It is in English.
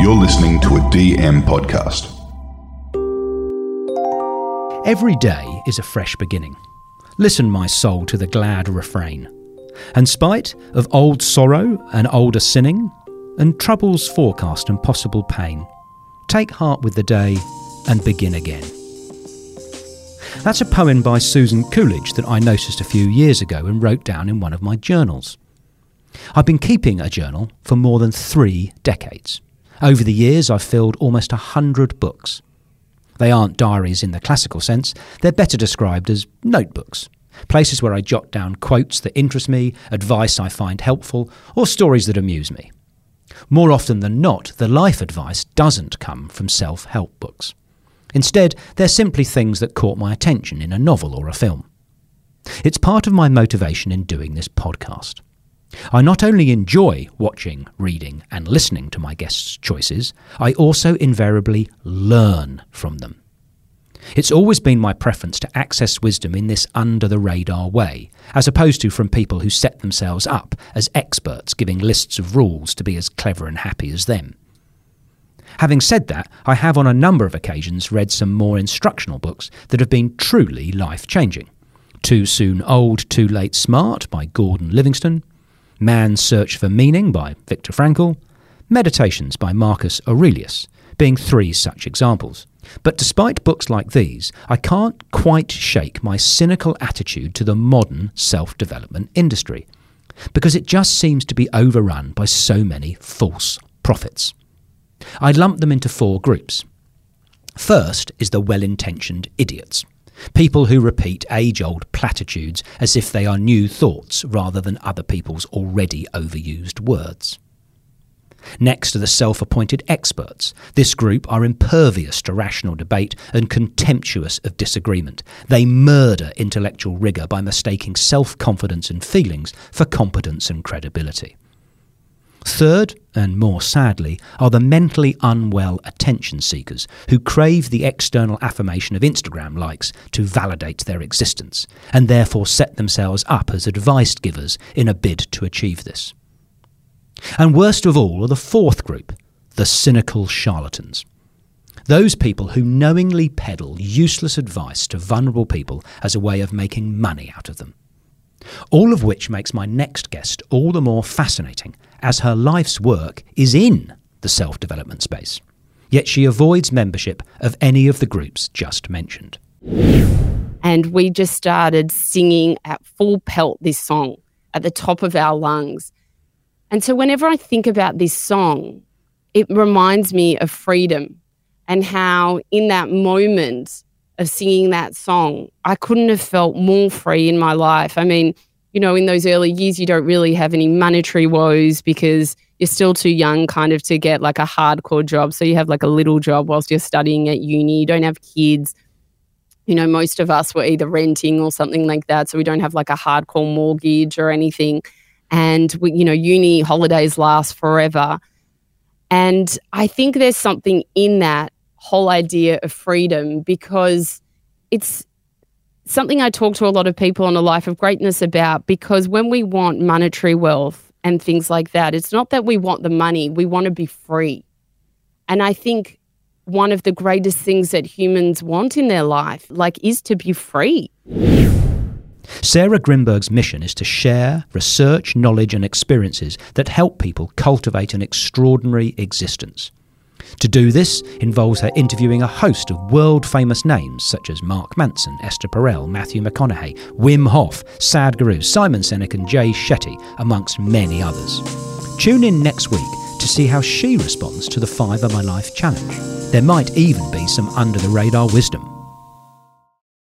You're listening to a DM podcast. Every day is a fresh beginning. Listen, my soul, to the glad refrain. And spite of old sorrow and older sinning, and troubles forecast and possible pain, take heart with the day and begin again. That's a poem by Susan Coolidge that I noticed a few years ago and wrote down in one of my journals. I've been keeping a journal for more than three decades. Over the years, I've filled almost a hundred books. They aren't diaries in the classical sense, they're better described as notebooks. Places where I jot down quotes that interest me, advice I find helpful, or stories that amuse me. More often than not, the life advice doesn't come from self help books. Instead, they're simply things that caught my attention in a novel or a film. It's part of my motivation in doing this podcast. I not only enjoy watching, reading, and listening to my guests' choices, I also invariably learn from them. It's always been my preference to access wisdom in this under the radar way, as opposed to from people who set themselves up as experts giving lists of rules to be as clever and happy as them. Having said that, I have on a number of occasions read some more instructional books that have been truly life changing. Too Soon Old, Too Late Smart by Gordon Livingston, Man's Search for Meaning by Viktor Frankl, Meditations by Marcus Aurelius, being three such examples. But despite books like these, I can't quite shake my cynical attitude to the modern self development industry, because it just seems to be overrun by so many false prophets. I lump them into four groups. First is the well intentioned idiots. People who repeat age old platitudes as if they are new thoughts rather than other people's already overused words. Next are the self appointed experts. This group are impervious to rational debate and contemptuous of disagreement. They murder intellectual rigour by mistaking self confidence and feelings for competence and credibility. Third, and more sadly, are the mentally unwell attention seekers who crave the external affirmation of Instagram likes to validate their existence, and therefore set themselves up as advice givers in a bid to achieve this. And worst of all are the fourth group, the cynical charlatans. Those people who knowingly peddle useless advice to vulnerable people as a way of making money out of them. All of which makes my next guest all the more fascinating as her life's work is in the self development space. Yet she avoids membership of any of the groups just mentioned. And we just started singing at full pelt this song at the top of our lungs. And so whenever I think about this song, it reminds me of freedom and how in that moment of singing that song, I couldn't have felt more free in my life. I mean, you know, in those early years, you don't really have any monetary woes because you're still too young kind of to get like a hardcore job. So you have like a little job whilst you're studying at uni. You don't have kids. You know, most of us were either renting or something like that. So we don't have like a hardcore mortgage or anything. And, we, you know, uni holidays last forever. And I think there's something in that whole idea of freedom because it's something I talk to a lot of people on a life of greatness about because when we want monetary wealth and things like that, it's not that we want the money, we want to be free. And I think one of the greatest things that humans want in their life like is to be free. Sarah Grynberg's mission is to share research, knowledge and experiences that help people cultivate an extraordinary existence. To do this involves her interviewing a host of world famous names such as Mark Manson, Esther Perel, Matthew McConaughey, Wim Hof, Sadhguru, Simon Sinek, and Jay Shetty, amongst many others. Tune in next week to see how she responds to the Five of My Life challenge. There might even be some under the radar wisdom.